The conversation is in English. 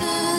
sun.